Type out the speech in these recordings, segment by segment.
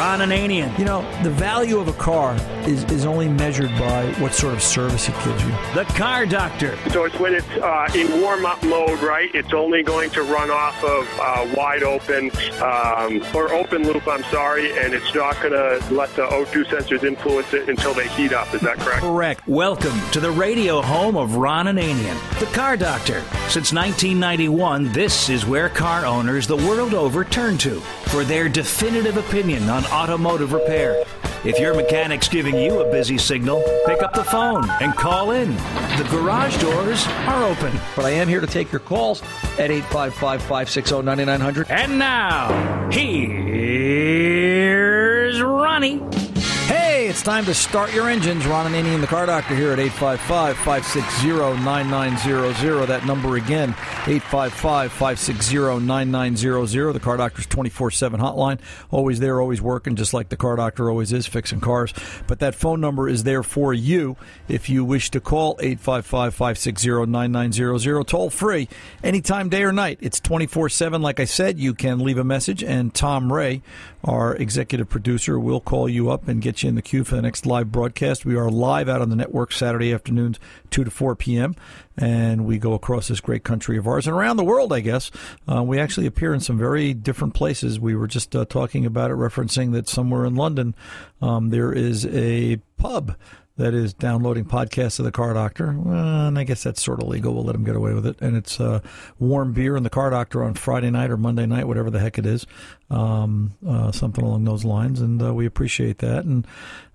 Ron Ananian. You know, the value of a car is, is only measured by what sort of service it gives you. The Car Doctor. So it's when it's uh, in warm up mode, right? It's only going to run off of uh, wide open um, or open loop, I'm sorry, and it's not going to let the O2 sensors influence it until they heat up. Is that correct? Correct. Welcome to the radio home of Ron Ananian, the Car Doctor. Since 1991, this is where car owners the world over turn to for their definitive opinion on automotive repair. If your mechanic's giving you a busy signal, pick up the phone and call in. The garage doors are open. But I am here to take your calls at 855 560 9900. And now, here's Ronnie. It's time to start your engines. Ron Ananian and the Car Doctor here at 855 560 9900. That number again, 855 560 9900. The Car Doctor's 24 7 hotline. Always there, always working, just like the Car Doctor always is, fixing cars. But that phone number is there for you if you wish to call 855 560 9900. Toll free, anytime, day or night. It's 24 7. Like I said, you can leave a message, and Tom Ray, our executive producer, will call you up and get you in the queue for the next live broadcast. We are live out on the network Saturday afternoons, 2 to 4 p.m., and we go across this great country of ours and around the world, I guess. Uh, we actually appear in some very different places. We were just uh, talking about it, referencing that somewhere in London um, there is a pub that is downloading podcasts of the Car Doctor. Well, and I guess that's sort of legal. We'll let them get away with it. And it's uh, warm beer and the Car Doctor on Friday night or Monday night, whatever the heck it is, um, uh, something along those lines. And uh, we appreciate that. And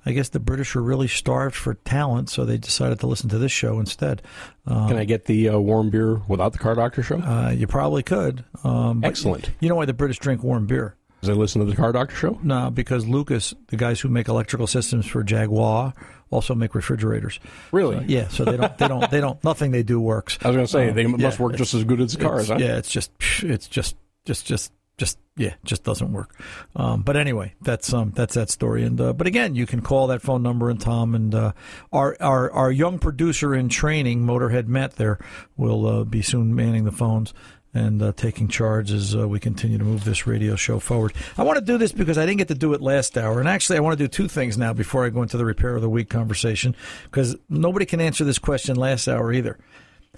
I guess the British were really starved for talent, so they decided to listen to this show instead. Um, Can I get the uh, warm beer without the Car Doctor show? uh, you probably could. Um, Excellent. You know why the British drink warm beer? As I listen to the Car Doctor show? No, because Lucas, the guys who make electrical systems for Jaguar, also make refrigerators. Really? So, yeah, so they don't, they don't, they don't. Nothing they do works. I was going to say, Um, they must yeah, work just as good as cars, huh? Yeah, it's just, it's just, just, just, just, yeah, just doesn't work. Um, but anyway, that's um, that's that story. And uh, but again, you can call that phone number, and Tom and uh, our our our young producer in training, Motorhead Matt, there will uh, be soon manning the phones. And uh, taking charge as uh, we continue to move this radio show forward. I want to do this because I didn't get to do it last hour. And actually, I want to do two things now before I go into the repair of the week conversation because nobody can answer this question last hour either.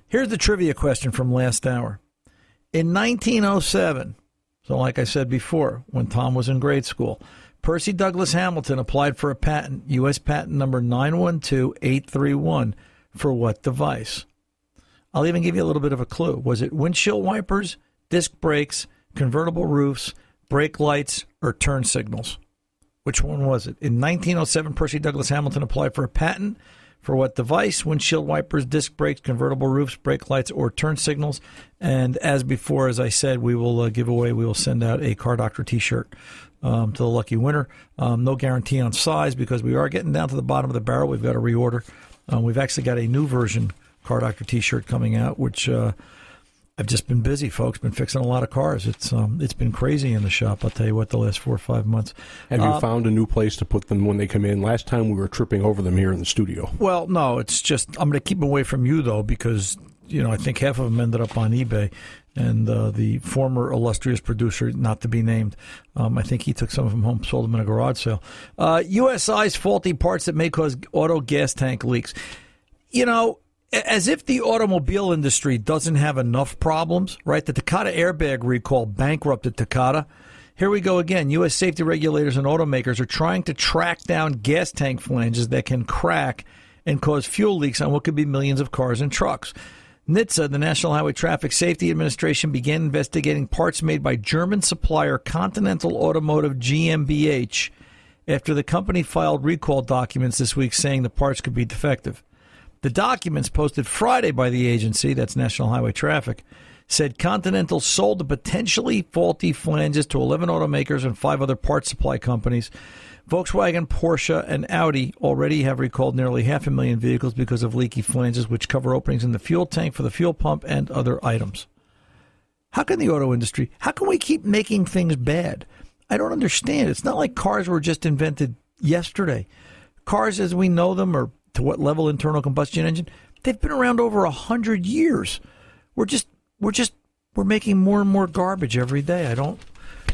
Here's the trivia question from last hour. In 1907, so like I said before, when Tom was in grade school, Percy Douglas Hamilton applied for a patent, U.S. patent number 912831, for what device? I'll even give you a little bit of a clue. Was it windshield wipers, disc brakes, convertible roofs, brake lights, or turn signals? Which one was it? In 1907, Percy Douglas Hamilton applied for a patent for what device? Windshield wipers, disc brakes, convertible roofs, brake lights, or turn signals. And as before, as I said, we will uh, give away, we will send out a Car Doctor t shirt um, to the lucky winner. Um, no guarantee on size because we are getting down to the bottom of the barrel. We've got to reorder. Um, we've actually got a new version Car Doctor t shirt coming out, which. Uh, I've just been busy, folks. Been fixing a lot of cars. It's um, it's been crazy in the shop. I'll tell you what, the last four or five months. Have you Uh, found a new place to put them when they come in? Last time we were tripping over them here in the studio. Well, no, it's just I'm going to keep them away from you though because you know I think half of them ended up on eBay, and uh, the former illustrious producer, not to be named, um, I think he took some of them home, sold them in a garage sale. Uh, USI's faulty parts that may cause auto gas tank leaks. You know. As if the automobile industry doesn't have enough problems, right? The Takata airbag recall bankrupted Takata. Here we go again. U.S. safety regulators and automakers are trying to track down gas tank flanges that can crack and cause fuel leaks on what could be millions of cars and trucks. NHTSA, the National Highway Traffic Safety Administration, began investigating parts made by German supplier Continental Automotive GmbH after the company filed recall documents this week saying the parts could be defective. The documents posted Friday by the agency, that's National Highway Traffic, said Continental sold the potentially faulty flanges to 11 automakers and five other parts supply companies. Volkswagen, Porsche, and Audi already have recalled nearly half a million vehicles because of leaky flanges, which cover openings in the fuel tank for the fuel pump and other items. How can the auto industry, how can we keep making things bad? I don't understand. It's not like cars were just invented yesterday. Cars as we know them, or to what level internal combustion engine, they've been around over a hundred years. We're just, we're just, we're making more and more garbage every day. I don't,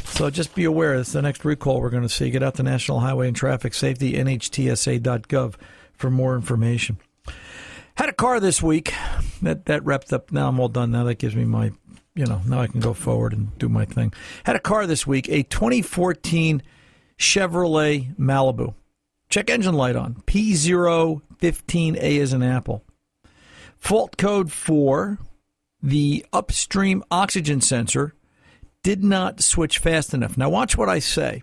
So just be aware. It's the next recall we're going to see. Get out to National Highway and Traffic Safety, NHTSA.gov for more information. Had a car this week that that wrapped up. Now I'm all done. Now that gives me my, you know, now I can go forward and do my thing. Had a car this week, a 2014 Chevrolet Malibu. Check engine light on. P015A is an apple. Fault code for the upstream oxygen sensor did not switch fast enough. Now, watch what I say.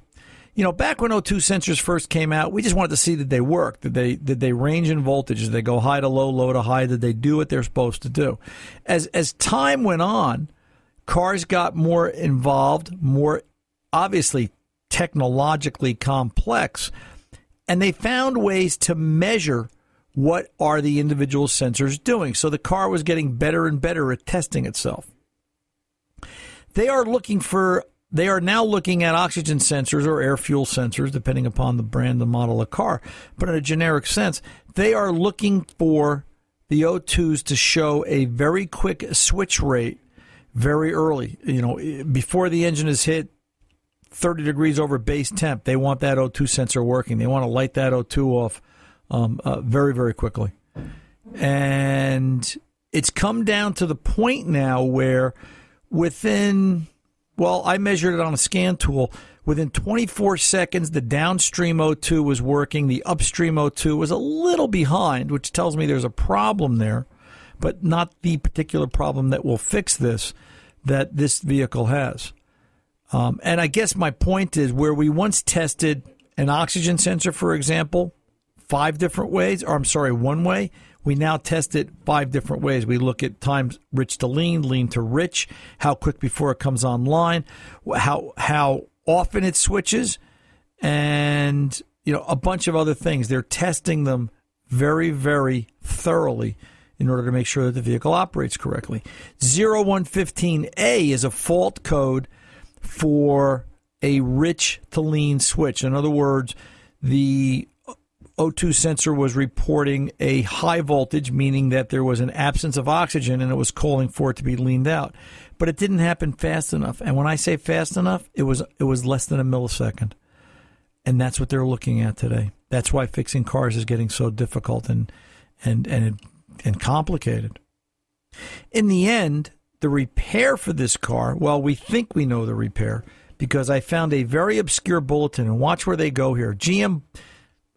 You know, back when O2 sensors first came out, we just wanted to see that they work. Did they did they range in voltage? Did they go high to low, low to high? Did they do what they're supposed to do? As as time went on, cars got more involved, more obviously technologically complex, and they found ways to measure what are the individual sensors doing. So the car was getting better and better at testing itself. They are looking for they are now looking at oxygen sensors or air fuel sensors, depending upon the brand and model of car. But in a generic sense, they are looking for the O2s to show a very quick switch rate very early. You know, before the engine is hit 30 degrees over base temp, they want that O2 sensor working. They want to light that O2 off um, uh, very, very quickly. And it's come down to the point now where within, well, I measured it on a scan tool. Within 24 seconds, the downstream O2 was working. The upstream O2 was a little behind, which tells me there's a problem there, but not the particular problem that will fix this that this vehicle has. Um, and I guess my point is where we once tested an oxygen sensor, for example, five different ways, or I'm sorry, one way. We now test it five different ways. We look at times rich to lean, lean to rich, how quick before it comes online, how how often it switches, and you know a bunch of other things. They're testing them very, very thoroughly in order to make sure that the vehicle operates correctly. 0115A is a fault code for a rich to lean switch. In other words, the O2 sensor was reporting a high voltage, meaning that there was an absence of oxygen and it was calling for it to be leaned out. But it didn't happen fast enough. And when I say fast enough, it was it was less than a millisecond. And that's what they're looking at today. That's why fixing cars is getting so difficult and and and and complicated. In the end, the repair for this car, well, we think we know the repair because I found a very obscure bulletin and watch where they go here. GM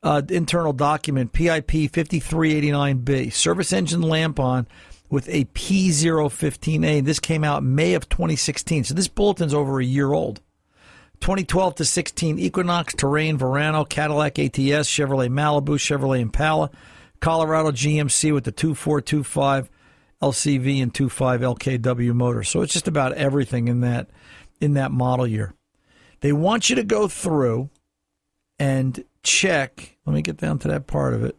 uh, internal document PIP 5389B, service engine lamp on with a P015A. This came out May of 2016. So this bulletin's over a year old. 2012 to 16 Equinox, Terrain, Verano, Cadillac ATS, Chevrolet Malibu, Chevrolet Impala, Colorado GMC with the 2425 LCV and 25 LKW motor. So it's just about everything in that in that model year. They want you to go through and check. Let me get down to that part of it.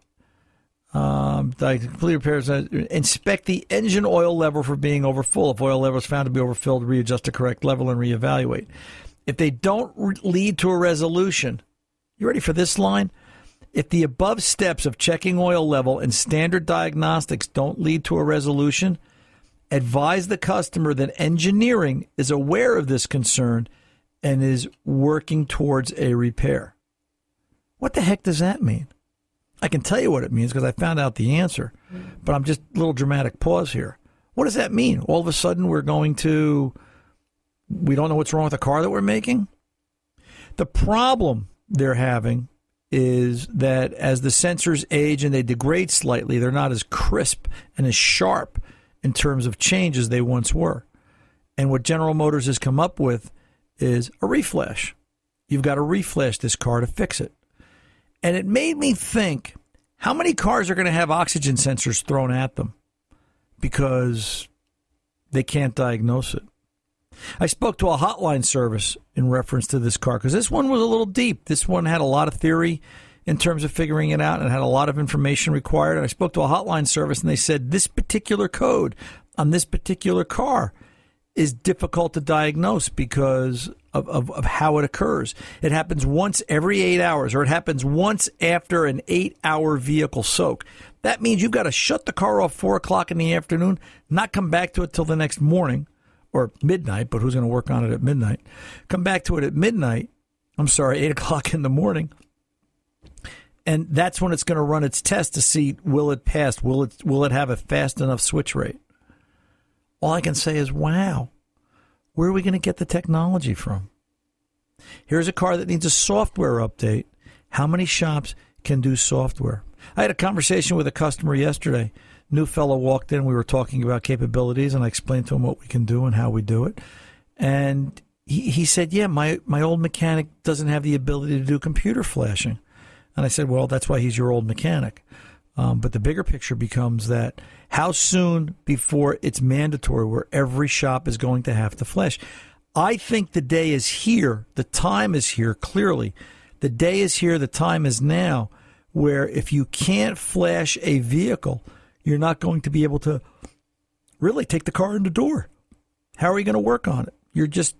Um, complete repairs. Uh, inspect the engine oil level for being overfull. If oil level is found to be overfilled, readjust the correct level and reevaluate. If they don't re- lead to a resolution, you ready for this line? If the above steps of checking oil level and standard diagnostics don't lead to a resolution, advise the customer that engineering is aware of this concern and is working towards a repair. What the heck does that mean? I can tell you what it means because I found out the answer, but I'm just a little dramatic pause here. What does that mean? All of a sudden, we're going to, we don't know what's wrong with the car that we're making? The problem they're having is that as the sensors age and they degrade slightly, they're not as crisp and as sharp in terms of change as they once were. And what General Motors has come up with is a reflash. You've got to reflash this car to fix it. And it made me think how many cars are going to have oxygen sensors thrown at them because they can't diagnose it. I spoke to a hotline service in reference to this car because this one was a little deep. This one had a lot of theory in terms of figuring it out and had a lot of information required. And I spoke to a hotline service and they said this particular code on this particular car is difficult to diagnose because of, of, of, how it occurs. It happens once every eight hours, or it happens once after an eight hour vehicle soak. That means you've got to shut the car off four o'clock in the afternoon, not come back to it till the next morning, or midnight, but who's going to work on it at midnight? Come back to it at midnight. I'm sorry, eight o'clock in the morning. And that's when it's going to run its test to see will it pass? Will it will it have a fast enough switch rate? All I can say is, wow, where are we going to get the technology from? Here's a car that needs a software update. How many shops can do software? I had a conversation with a customer yesterday. New fellow walked in. We were talking about capabilities, and I explained to him what we can do and how we do it. And he, he said, "Yeah, my my old mechanic doesn't have the ability to do computer flashing." And I said, "Well, that's why he's your old mechanic." Um, but the bigger picture becomes that how soon before it's mandatory where every shop is going to have to flash? I think the day is here. The time is here, clearly. The day is here. The time is now where if you can't flash a vehicle, you're not going to be able to really take the car in the door. How are you going to work on it? You're just,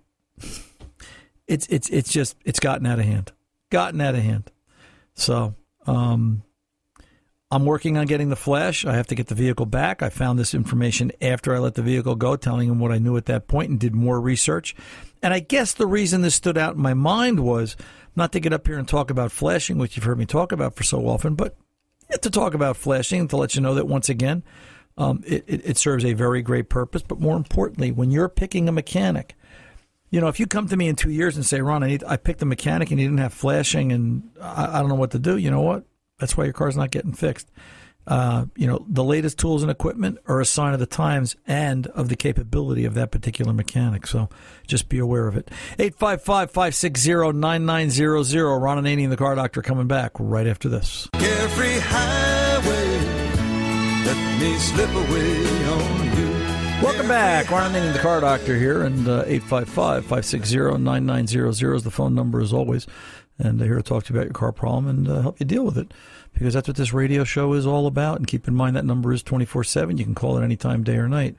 it's, it's, it's just, it's gotten out of hand. Gotten out of hand. So, um, I'm working on getting the flash. I have to get the vehicle back. I found this information after I let the vehicle go, telling him what I knew at that point and did more research. And I guess the reason this stood out in my mind was not to get up here and talk about flashing, which you've heard me talk about for so often, but to talk about flashing to let you know that once again, um, it, it, it serves a very great purpose. But more importantly, when you're picking a mechanic, you know, if you come to me in two years and say, Ron, I, need, I picked a mechanic and he didn't have flashing and I, I don't know what to do, you know what? That's why your car's not getting fixed. Uh, you know, the latest tools and equipment are a sign of the times and of the capability of that particular mechanic. So just be aware of it. 855 560 9900. Ron Ananian, the car doctor, coming back right after this. Carefree highway, let me slip away on you. Welcome back. Ron and Ananian, the car doctor here, and uh, 855 560 9900 is the phone number as always. And uh, here to talk to you about your car problem and uh, help you deal with it because that's what this radio show is all about. And keep in mind that number is 24 7. You can call it any time, day or night,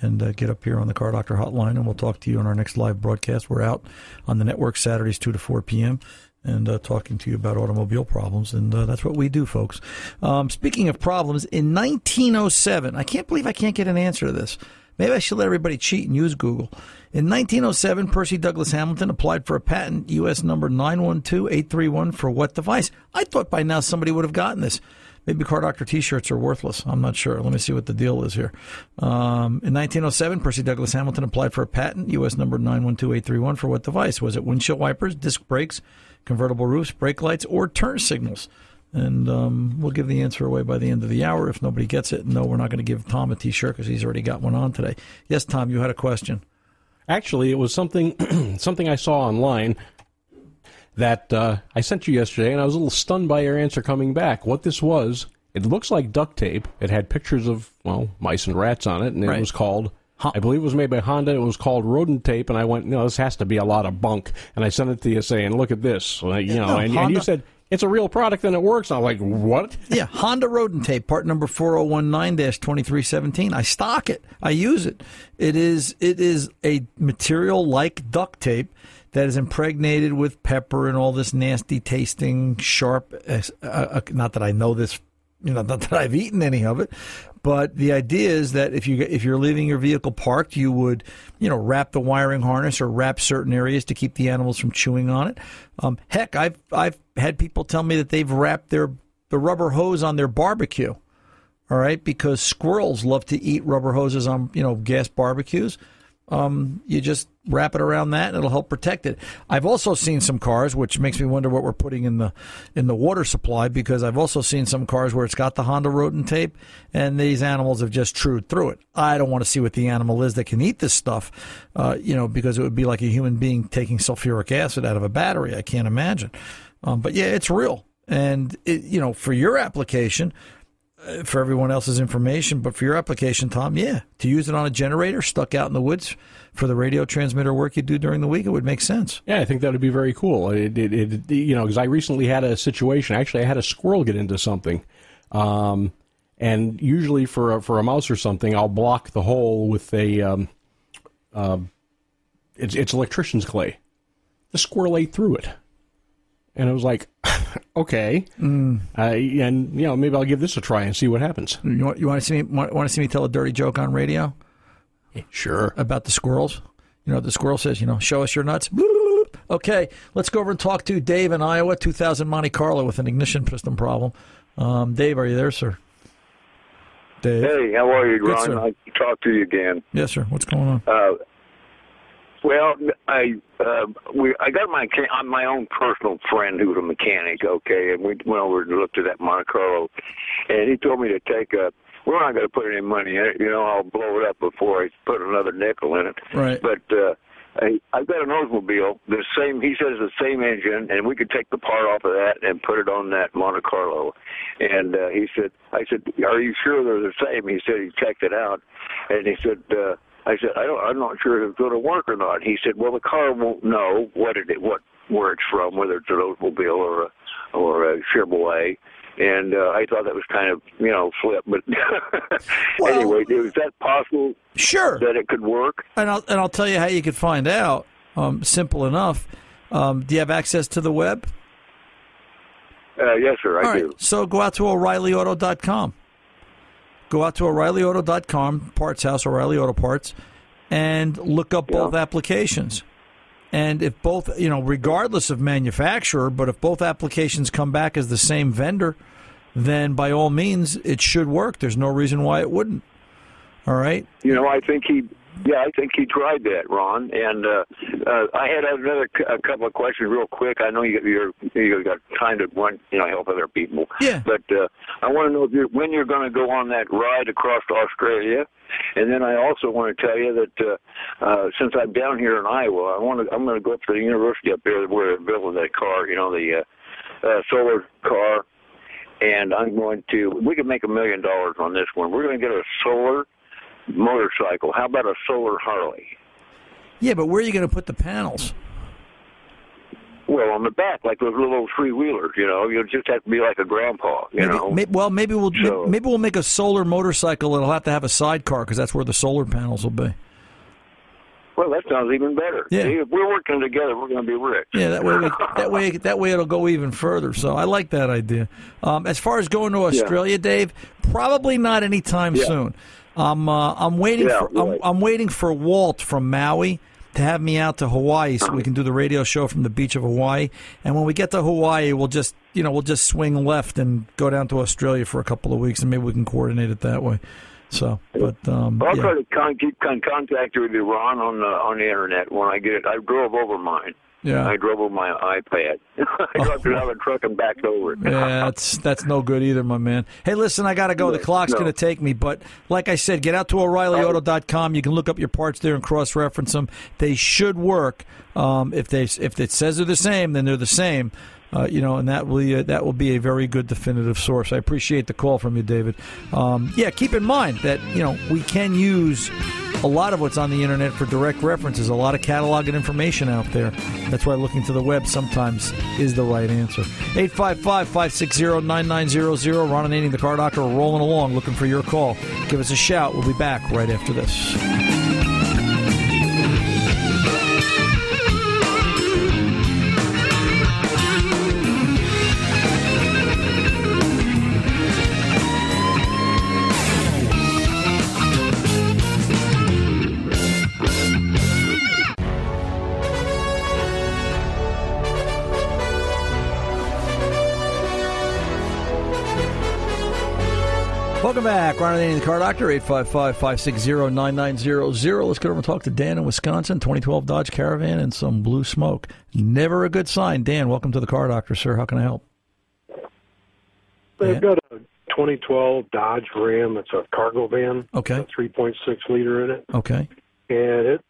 and uh, get up here on the Car Doctor hotline, and we'll talk to you on our next live broadcast. We're out on the network Saturdays, 2 to 4 p.m. And uh, talking to you about automobile problems, and uh, that's what we do, folks. Um, speaking of problems, in 1907, I can't believe I can't get an answer to this. Maybe I should let everybody cheat and use Google. In 1907, Percy Douglas Hamilton applied for a patent, U.S. number 912831, for what device? I thought by now somebody would have gotten this. Maybe Car Doctor T-shirts are worthless. I'm not sure. Let me see what the deal is here. Um, in 1907, Percy Douglas Hamilton applied for a patent, U.S. number 912831, for what device? Was it windshield wipers, disc brakes, convertible roofs, brake lights, or turn signals? And um, we'll give the answer away by the end of the hour if nobody gets it. No, we're not going to give Tom a T-shirt because he's already got one on today. Yes, Tom, you had a question. Actually, it was something something I saw online that uh, I sent you yesterday, and I was a little stunned by your answer coming back. What this was, it looks like duct tape. It had pictures of well mice and rats on it, and Right. it was called. I believe it was made by Honda. It was called rodent tape, and I went, no, this has to be a lot of bunk. And I sent it to you saying, look at this, you know, no, and, and you said it's a real product and it works. I'm like, what? Yeah, Honda rodent tape, part number 4019-2317. I stock it. I use it. It is it is a material like duct tape that is impregnated with pepper and all this nasty tasting sharp uh, uh, not that I know this you know, not that I've eaten any of it, but the idea is that if you if you're leaving your vehicle parked, you would, you know, wrap the wiring harness or wrap certain areas to keep the animals from chewing on it. Um, heck, I've I've had people tell me that they've wrapped their the rubber hose on their barbecue. All right, because squirrels love to eat rubber hoses on you know gas barbecues. Um, you just wrap it around that, and it'll help protect it. I've also seen some cars, which makes me wonder what we're putting in the in the water supply, because I've also seen some cars where it's got the Honda rodent tape, and these animals have just chewed through it. I don't want to see what the animal is that can eat this stuff, uh, you know, because it would be like a human being taking sulfuric acid out of a battery. I can't imagine. Um, but yeah, it's real, and it, you know, for your application for everyone else's information, but for your application, Tom, yeah, to use it on a generator stuck out in the woods for the radio transmitter work you do during the week, it would make sense. Yeah, I think that would be very cool. It, it, it you know, because I recently had a situation. Actually, I had a squirrel get into something, um, and usually for a, for a mouse or something, I'll block the hole with a um, uh, it's it's electrician's clay. The squirrel ate through it, and it was like, okay, uh, and you know, maybe I'll give this a try and see what happens. You want, you want to see me want, want to see me tell a dirty joke on radio? Sure. about the squirrels. You know, the squirrel says, you know, show us your nuts. Okay, let's go over and talk to Dave in Iowa, 2000 Monte Carlo with an ignition piston problem. Um, Dave, are you there, sir? Dave. Hey, how are you, Good, Ron? sir. I'll talk to you again. Yes, sir. What's going on? Uh, well, I uh, we I got my I'm my own personal friend who's a mechanic. Okay, and we went over and looked at that Monte Carlo, and he told me to take a. We're not going to put any money in it. You know, I'll blow it up before I put another nickel in it. Right. But uh, I, I've got an Oldsmobile, the same. He says the same engine, and we could take the part off of that and put it on that Monte Carlo. And uh, he said, I said, are you sure they're the same? He said he checked it out, and he said. Uh, I said, I don't, I'm not sure if it's going to work or not. He said, well, the car won't know what it, what where it's from, whether it's an Oldsmobile or a or a Chevrolet. And uh, I thought that was kind of you know flip, but Well- anyway, is that possible Sure. that it could work? And I'll, and I'll tell you how you could find out. Um, simple enough. Um, do you have access to the web? Uh, yes, sir, I All right. do. So go out to O'ReillyAuto.com. Go out to O'ReillyAuto.com, Parts House, O'Reilly Auto Parts, and look up both applications. And if both, you know, regardless of manufacturer, but if both applications come back as the same vendor, then by all means it should work. There's no reason why it wouldn't. All right. You know, I think he, yeah, I think he tried that, Ron. And uh, uh, I had another c- a couple of questions, real quick. I know you you're you got time to want you know help other people. Yeah. But uh, I want to know if you're, when you're going to go on that ride across to Australia. And then I also want to tell you that uh, uh, since I'm down here in Iowa, I want to I'm going to go up to the university up there where they're building that car. You know, the uh, uh, solar car. And I'm going to. We could make a million dollars on this one. We're going to get a solar motorcycle. How about a solar Harley? Yeah, but where are you going to put the panels? Well, on the back, like those little three wheelers, you know, you'll just have to be like a grandpa, you Maybe, know. may- well, maybe we'll So- maybe we'll make a solar motorcycle. It'll have to have a sidecar because that's where the solar panels will be. Well, that sounds even better. Yeah. See, if we're working together, we're going to be rich. Yeah, that way, we, that way, that way, it'll go even further. So I like that idea. Um, as far as going to Australia, Dave, probably not anytime Yeah. soon. I'm I'm I'm waiting Yeah, for I'm. I'm waiting for Walt from Maui to have me out to Hawaii so we can do the radio show from the beach of Hawaii. And when we get to Hawaii, we'll just you know we'll just swing left and go down to Australia for a couple of weeks, and maybe we can coordinate it that way. So, but um, I'll yeah. try to con- keep con- contact with you, Ron, on the on the internet when I get it. I drove over mine. Yeah. I drove over my iPad. I got it out of the truck and backed over it. Yeah, that's that's no good either, my man. Hey, listen, I got to go. The clock's no. going to take me, but like I said, get out to O'ReillyAuto.com. You can look up your parts there and cross-reference them. They should work. Um, if they if it says they're the same, then they're the same. Uh, you know, and that will uh, that will be a very good definitive source. I appreciate the call from you, David. Um, yeah, keep in mind that you know we can use a lot of what's on the internet for direct references. A lot of catalog and information out there. That's why looking to the web sometimes is the right answer. 855-560-9900. Ron Ananian, the car doctor, are rolling along looking for your call. Give us a shout. We'll be back right after this. Welcome back. Ron Ananian, the car doctor, 855-560-9900. Let's go over and talk to Dan in Wisconsin, 2012 Dodge Caravan and some blue smoke. Never a good sign. Dan, welcome to the car doctor, sir. How can I help? They've got a 2012 Dodge Ram. It's a cargo van. Okay. A 3.6 liter in it, Okay. and it's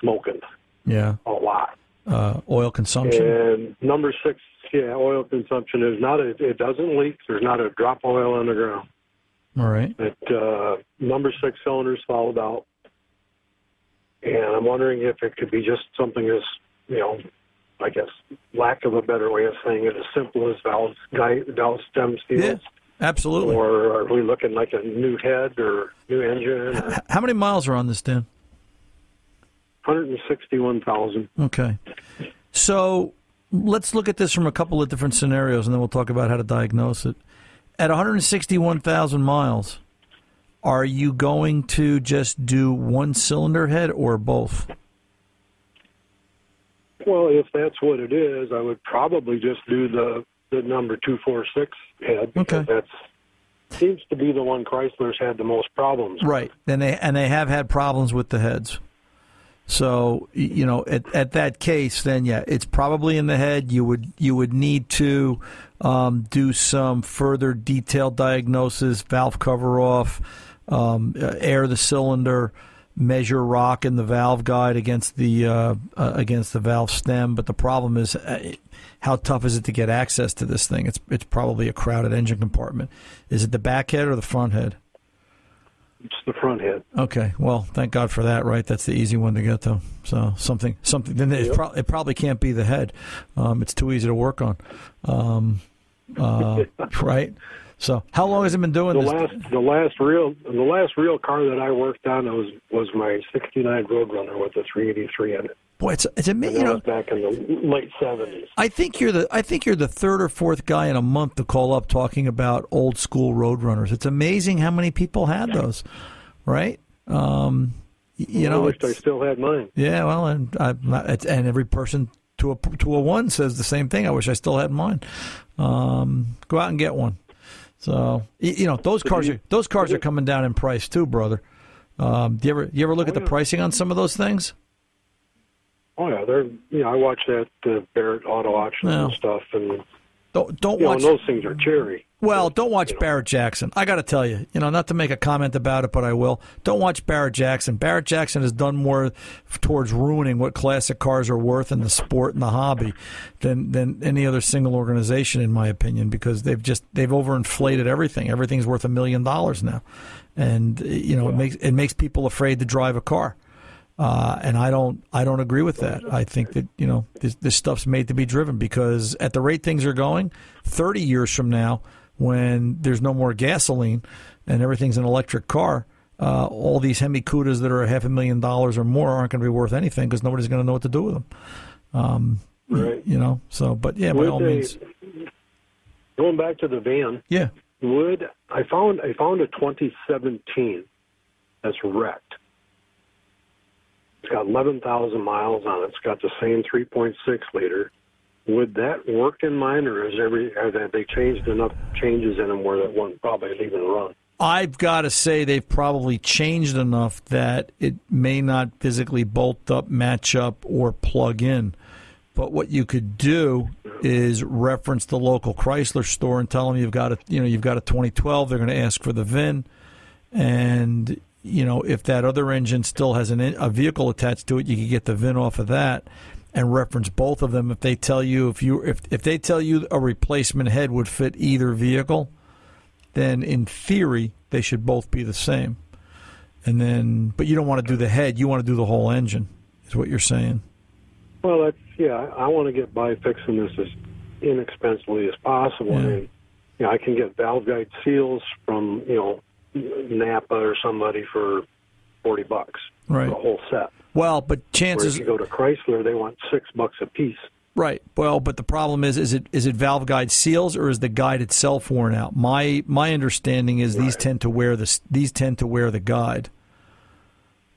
smoking Yeah. a lot. Uh, oil consumption. And number six, yeah, oil consumption is not. A, it doesn't leak. There's not a drop of oil on the ground. All right. It uh, number six cylinders fouled out, and I'm wondering if it could be just something as you know, I guess lack of a better way of saying it, as simple as valve valve stem Yeah. seals. Absolutely. Or are we looking like a new head or new engine? Or How many miles are on this, Dan? 161,000. Okay. So let's look at this from a couple of different scenarios, and then we'll talk about how to diagnose it. At 161,000 miles, are you going to just do one cylinder head or both? Well, if that's what it is, I would probably just do the the number two four six head because Okay. that's seems to be the one Chrysler's had the most problems. with. Right, and they and they have had problems with the heads. So you know, at, at that case, then yeah, it's probably in the head. You would you would need to um, do some further detailed diagnosis, valve cover off, um, uh, air the cylinder, measure rock in the valve guide against the uh, uh, against the valve stem. But the problem is. Uh, how tough is it to get access to this thing? It's it's probably a crowded engine compartment. Is it the back head or the front head? It's the front head. Okay, well, thank God for that, right? That's the easy one to get to. So something, something. Then it, pro- it probably can't be the head. Um, it's too easy to work on, um, uh, right? So, how long has it been doing The this? last the last real the last real car that I worked on was was my '69 Roadrunner with a 383 in it. Boy, it's it's amazing. You know, back in the late '70s. I think you're the I think you're the third or fourth guy in a month to call up talking about old school roadrunners. It's amazing how many people had those, right? Um, you I know, wished I still had mine. Yeah, well, and I, it's, and every person to a to a one says the same thing. I wish I still had mine. Um, go out and get one. So you know those cars are those cars are coming down in price too, brother. Um, do you ever you ever look at the Oh, yeah. pricing on some of those things? Oh yeah, they're you know I watch that uh, Barrett auto auction No. and stuff, and Don't don't you know watch. and those things are cherry. Well, don't watch Barrett Jackson. I got to tell you, you know, not to make a comment about it, but I will. Don't watch Barrett Jackson. Barrett Jackson has done more towards ruining what classic cars are worth in the sport and the hobby than than any other single organization, in my opinion, because they've just they've overinflated everything. Everything's worth a million dollars now, and you know, it makes it makes people afraid to drive a car. Uh, and I don't, I don't agree with that. I think that you know this, this stuff's made to be driven because at the rate things are going, thirty years from now, when there's no more gasoline and everything's an electric car, uh, all these Hemi Cudas that are a half a million dollars or more aren't going to be worth anything because nobody's going to know what to do with them. Um, Right. You know. So, but yeah, by all they- means, Going back to the van, yeah. would I found I found a 2017 that's wrecked. It's got 11,000 miles on it. It's got the same 3.6 liter. Would that work in mine, or is every have they changed enough changes in them where that one probably even run? I've got to say they've probably changed enough that it may not physically bolt up, match up, or plug in. But what you could do is reference the local Chrysler store and tell them you've got a you know you've got a 2012. They're going to ask for the VIN, and you know if that other engine still has an, a vehicle attached to it, you could get the VIN off of that and reference both of them. If they tell you if you if if they tell you a replacement head would fit either vehicle, then in theory they should both be the same. And then, but you don't want to do the head; you want to do the whole engine. Is what you're saying? Well, that's yeah. I, want to get by fixing this as inexpensively as possible. Yeah. Mean, you know, I can get valve guide seals from you know Napa or somebody for forty bucks Right. for a whole set. Well, but chances if you go to Chrysler, they want six bucks a piece. right. Well, but the problem is, is it is it valve guide seals or is the guide itself worn out? My my understanding is these tend to wear this. These tend to wear the guide.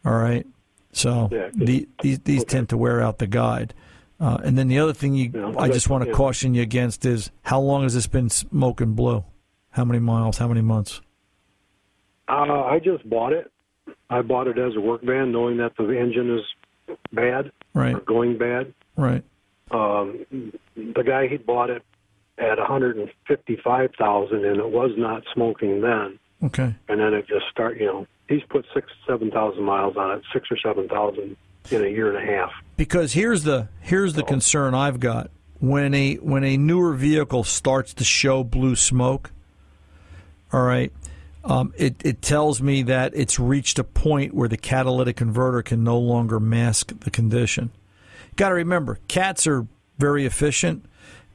All right. So Yeah. the, these these Okay. tend to wear out the guide. Uh, and then the other thing you, Yeah, I just want to yeah. caution you against is how long has this been smoking blue? How many miles? How many months? Uh, I just bought it. I bought it as a work van, knowing that the engine is bad Right. or going bad. Right. Um, the guy he bought it at 155,000, and it was not smoking then. Okay. And then it just start. You know, he's put six, seven thousand miles on it, six or seven thousand in a year and a half. because here's the here's the concern I've got when a when a newer vehicle starts to show blue smoke. All right, um, it it tells me that it's reached a point where the catalytic converter can no longer mask the condition. Got to remember, cats are very efficient,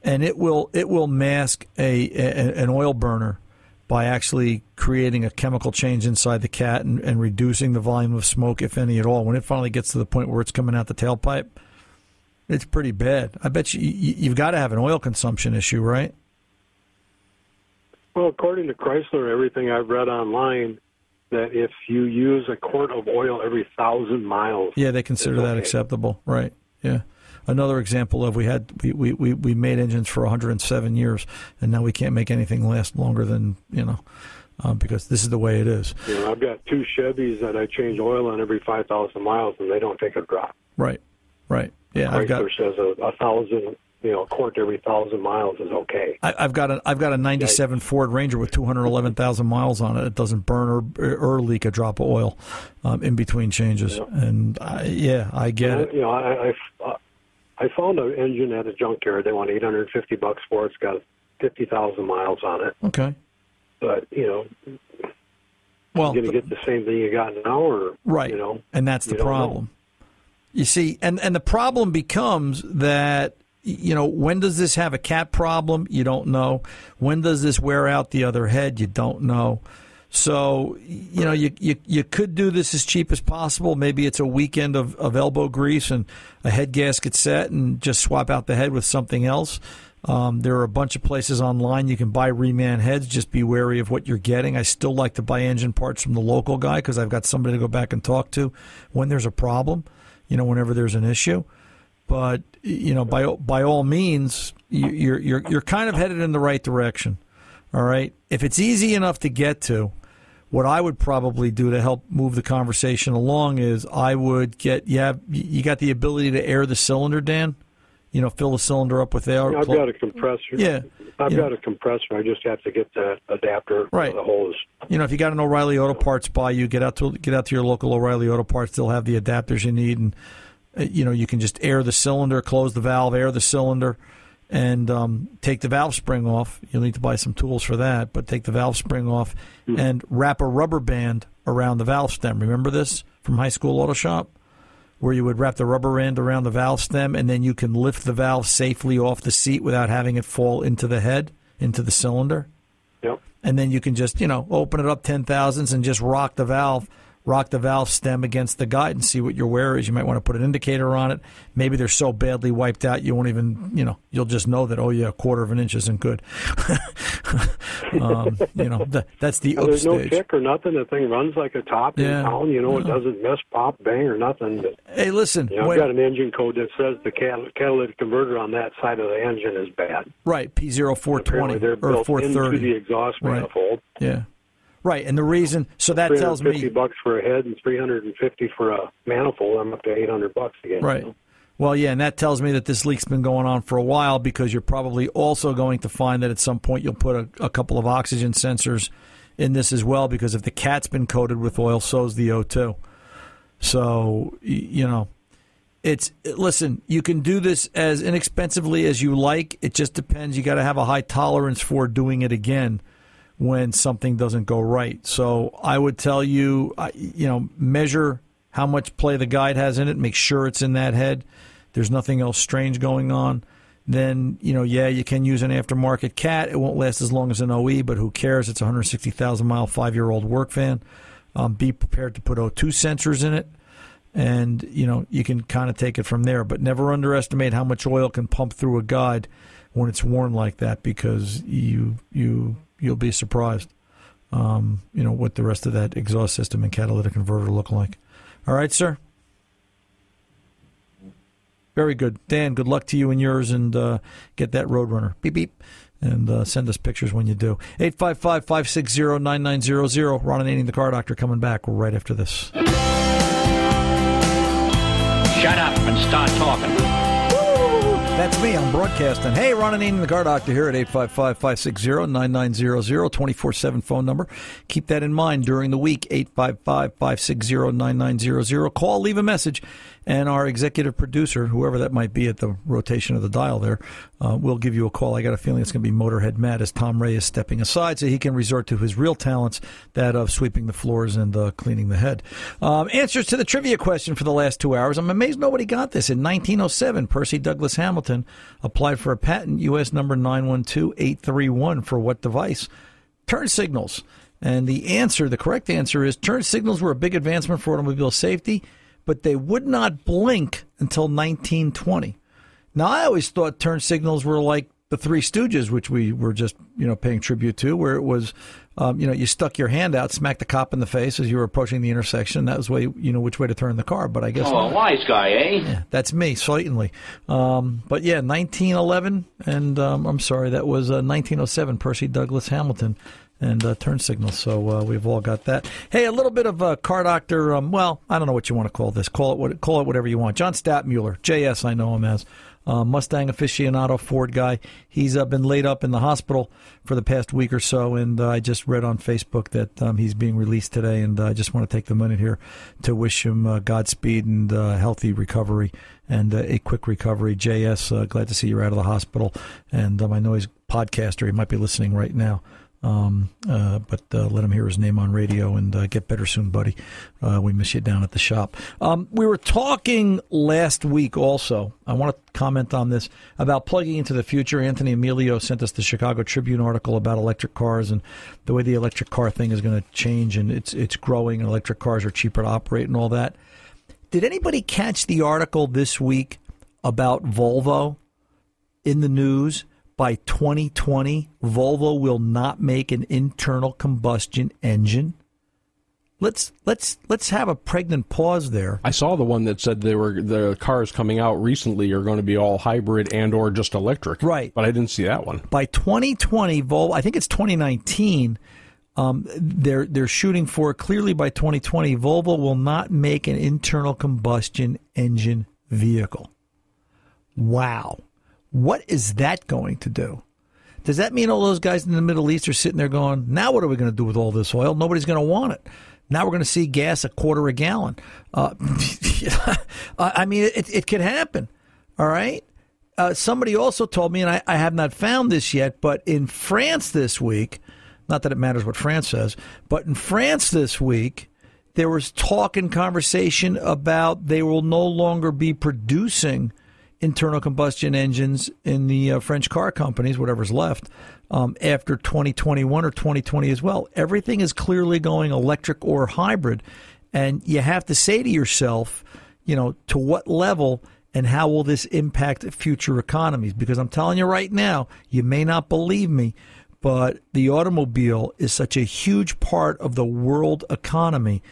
and it will it will mask a, a an oil burner by actually creating a chemical change inside the cat and, and reducing the volume of smoke, if any at all. When it finally gets to the point where it's coming out the tailpipe, it's pretty bad. I bet you, you you've got to have an oil consumption issue, right? Well, according to Chrysler, everything I've read online, that if you use a quart of oil every thousand miles, Yeah, they consider that okay. acceptable, right? Yeah. Another example of we had we, we, we, made engines for 107 years, and now we can't make anything last longer than you know, um, because this is the way it is. you know, I've got two Chevys that I change oil on every five thousand miles, and they don't take a drop. Right, right. Yeah, I've got Chrysler says a, a thousand, you know, a quart every thousand miles is okay. I, I've got a I've got a '97 Ford Ranger with 211,000 miles on it. It doesn't burn or or leak a drop of oil um, in between changes. And I, yeah, I get it. You know, I, I, I found an engine at a junkyard. They want eight hundred and fifty bucks for it. It's got fifty thousand miles on it. Okay. But you know, Well, you're going to get the same thing you got now, or Right. You know, and that's the don't know. problem. You see, and and the problem becomes that you know when does this have a cat problem? You don't know. When does this wear out the other head? You don't know. So you know you you, you could do this as cheap as possible. Maybe it's a weekend of, of elbow grease and a head gasket set, and just swap out the head with something else. Um, there are a bunch of places online you can buy reman heads. Just be wary of what you're getting. I still like to buy engine parts from the local guy because I've got somebody to go back and talk to when there's a problem. You know, whenever there's an issue. But you know, by by all means, you- you're you're you're kind of headed in the right direction. All right. If it's easy enough to get to, what I would probably do to help move the conversation along is I would get yeah you got the ability to air the cylinder, Dan. You know, fill the cylinder up with air. I've got a compressor. Yeah. I've got a compressor. I just have to get the adapter Right. the hose. you know, if you got an O'Reilly Auto Parts by you, get out to get out to your local O'Reilly Auto Parts. They'll have the adapters you need, and you know you can just air the cylinder, close the valve, air the cylinder, and um, take the valve spring off. You'll need to buy some tools for that, but take the valve spring off and wrap a rubber band around the valve stem. Remember this from high school auto shop? Where you would wrap the rubber end around the valve stem, and then you can lift the valve safely off the seat without having it fall into the head, into the cylinder Yep. and then you can just you know open it up ten thousandths and just rock the valve rock the valve stem against the guide and see what your wear is you might want to put an indicator on it maybe they're so badly wiped out you won't even you know you'll just know that oh yeah a quarter of an inch isn't good um, you know th- that's the there's no stage kick or nothing. The thing runs like a top Yeah. in town. You know, it doesn't miss, pop, bang, or nothing. But, hey listen you know, when- I've got an engine code that says the cat- catalytic converter on that side of the engine is bad. right p0420 Apparently, they're or built into 430 the exhaust Right. manifold. yeah right and the reason so that tells 350 me bucks for a head and 350 for a manifold. I'm up to 800 bucks again. Right. you know. Well, yeah, and that tells me that this leak's been going on for a while because you're probably also going to find that at some point you'll put a, a couple of oxygen sensors in this as well because if the cat's been coated with oil, so's the O2. So, you know, it's listen, you can do this as inexpensively as you like. It just depends. You got to have a high tolerance for doing it again when something doesn't go right. So I would tell you, you know, measure how much play the guide has in it. Make sure it's in that head. There's nothing else strange going on. Then you know, yeah, you can use an aftermarket cat. It won't last as long as an OE, but who cares? It's a 160,000 mile, five year old work van. Um, be prepared to put O2 sensors in it and you know you can kind of take it from there. But never underestimate how much oil can pump through a guide when it's worn like that, because you you you'll be surprised. Um, you know what the rest of that exhaust system and catalytic converter look like. All right, sir. Very good, Dan. Good luck to you and yours, and uh, get that Roadrunner. Beep beep. And uh, send us pictures when you do. 855 560 9900. Ron Ananian, the car doctor, coming back right after this. Shut up and start talking. That's me. I'm broadcasting. Hey, Ron Ananian, the car doctor here at 855 560 9900, 24 7 phone number. Keep that in mind during the week, 855 560 9900. Call, leave a message, and our executive producer, whoever that might be at the rotation of the dial there, uh, will give you a call. I got a feeling it's going to be Motorhead Matt as Tom Ray is stepping aside so he can resort to his real talents, that of sweeping the floors and uh, cleaning the head. Um, answers to the trivia question for the last two hours. I'm amazed nobody got this. In 1907, Percy Douglas Hamilton applied for a patent, U.S. number 912831, for what device? Turn signals. And the answer, the correct answer is turn signals were a big advancement for automobile safety, but they would not blink until 1920. Now, I always thought turn signals were like the Three Stooges, which we were just you know paying tribute to, where it was, um, you know, you stuck your hand out, smacked the cop in the face as you were approaching the intersection. That was way you know which way to turn the car. But I guess Oh, a wise guy, eh? yeah, that's me, certainly. Um, but yeah, 1911, and um, I'm sorry, that was uh, 1907. Percy Douglas Hamilton and uh, turn signals. So uh, we've all got that. Hey, a little bit of uh, car doctor. Um, well, I don't know what you want to call this. Call it what call it whatever you want. John Statmuller, JS, I know him as. Uh, Mustang aficionado, Ford guy. He's uh, been laid up in the hospital for the past week or so, and uh, I just read on Facebook that um, he's being released today. And uh, I just want to take the minute here to wish him uh, Godspeed and uh, healthy recovery and a quick recovery. JS, glad to see you're out of the hospital, and um, I know he's a podcaster. He might be listening right now. Um, uh, but uh, let him hear his name on radio and uh, get better soon, buddy. Uh, we miss you down at the shop. Um, we were talking last week also. I want to comment on this about plugging into the future. Anthony Emilio sent us the Chicago Tribune article about electric cars and the way the electric car thing is going to change and it's it's growing. And electric cars are cheaper to operate and all that. Did anybody catch the article this week about Volvo in the news? By 2020, Volvo will not make an internal combustion engine. Let's let's let's have a pregnant pause there. I saw the one that said they were the cars coming out recently are going to be all hybrid and or just electric. Right. But I didn't see that one. By 2020, Volvo, I think it's 2019. Um, they're they're shooting for clearly by 2020. Volvo will not make an internal combustion engine vehicle. Wow. What is that going to do? Does that mean all those guys in the Middle East are sitting there going, now what are we going to do with all this oil? Nobody's going to want it. Now we're going to see gas a quarter a gallon. Uh, I mean, it, it could happen. All right. Uh, somebody also told me, and I, I have not found this yet, but in France this week, not that it matters what France says, but in France this week, there was talk and conversation about they will no longer be producing internal combustion engines in the uh, French car companies, whatever's left, um, after 2021 or 2020 as well. Everything is clearly going electric or hybrid. And you have to say to yourself, you know, to what level and how will this impact future economies? Because I'm telling you right now, you may not believe me, but the automobile is such a huge part of the world economy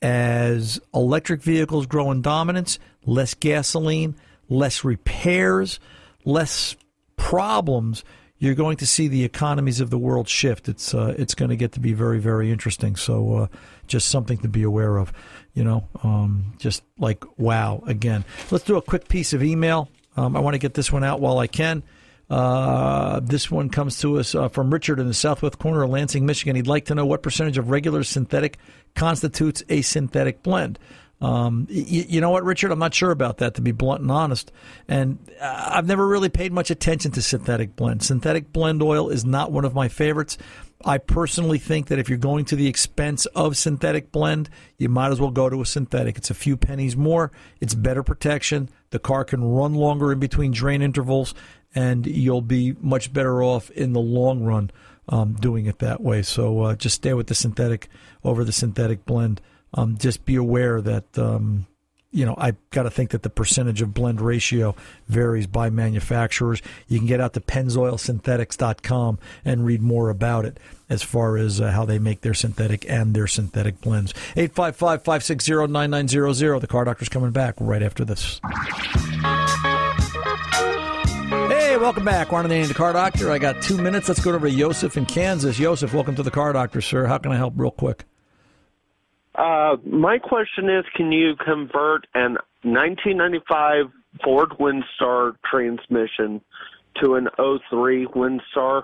as electric vehicles grow in dominance, less gasoline, less repairs, less problems, you're going to see the economies of the world shift. It's uh, it's going to get to be very very interesting. So uh, just something to be aware of. You know, um, just like wow. Again, let's do a quick piece of email. Um, I want to get this one out while I can. Uh, this one comes to us uh, from Richard in the southwest corner of Lansing, Michigan. He'd like to know what percentage of regular synthetic constitutes a synthetic blend. Um, you, you, know what, Richard? I'm not sure about that, to be blunt and honest. And uh, I've never really paid much attention to synthetic blend. Synthetic blend oil is not one of my favorites. I personally think that if you're going to the expense of synthetic blend, you might as well go to a synthetic. It's a few pennies more. It's better protection. The car can run longer in between drain intervals, and you'll be much better off in the long run um, doing it that way. So uh, just stay with the synthetic over the synthetic blend um, just be aware that um, you know I've got to think that the percentage of blend ratio varies by manufacturers. You can get out to Pennzoilsynthetics.com and read more about it as far as uh, how they make their synthetic and their synthetic blends. 855-560-9900. The Car Doctor's coming back right after this. Hey, welcome back. Ron and the Car Doctor. I got two minutes. Let's go over to Joseph in Kansas. Joseph, welcome to the Car Doctor, sir. How can I help real quick? Uh, my question is, can you convert an 1995 Ford Windstar transmission to an 03 Windstar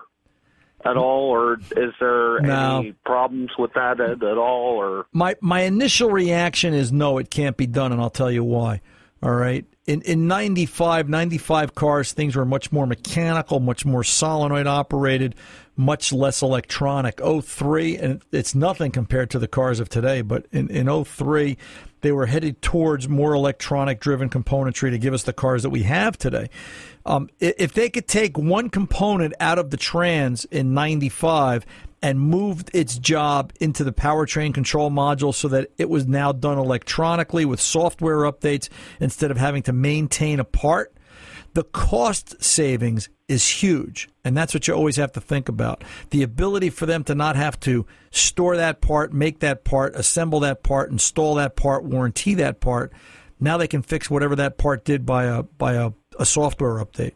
at all, or is there No. any problems with that at, at all? Or My my initial reaction is no, it can't be done, and I'll tell you why. All right. In in 95, 95 cars, things were much more mechanical, much more solenoid operated, much less electronic. 03, and it's nothing compared to the cars of today, but in, in 03, they were headed towards more electronic driven componentry to give us the cars that we have today. Um, if they could take one component out of the trans in 95 and moved its job into the powertrain control module so that it was now done electronically with software updates instead of having to maintain a part, the cost savings is huge. And that's what you always have to think about. The ability for them to not have to store that part, make that part, assemble that part, install that part, warranty that part. Now they can fix whatever that part did by a by a, a software update.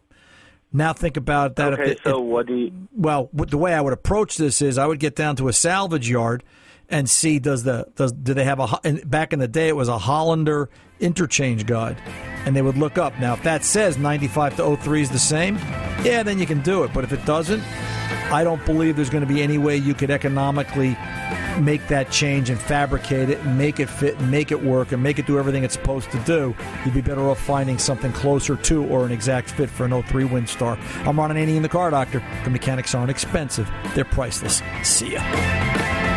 Now think about that. Okay, if, so what do you? well, the way I would approach this is I would get down to a salvage yard and see does the does do they have a back in the day it was a Hollander interchange guide, and they would look up. Now, if that says 95 to 03 is the same, yeah, then you can do it. But if it doesn't, I don't believe there's going to be any way you could economically make that change and fabricate it and make it fit and make it work and make it do everything it's supposed to do. You'd be better off finding something closer to or an exact fit for an 03 Windstar. I'm Ron Ananian in the car doctor. The mechanics aren't expensive, they're priceless. See ya.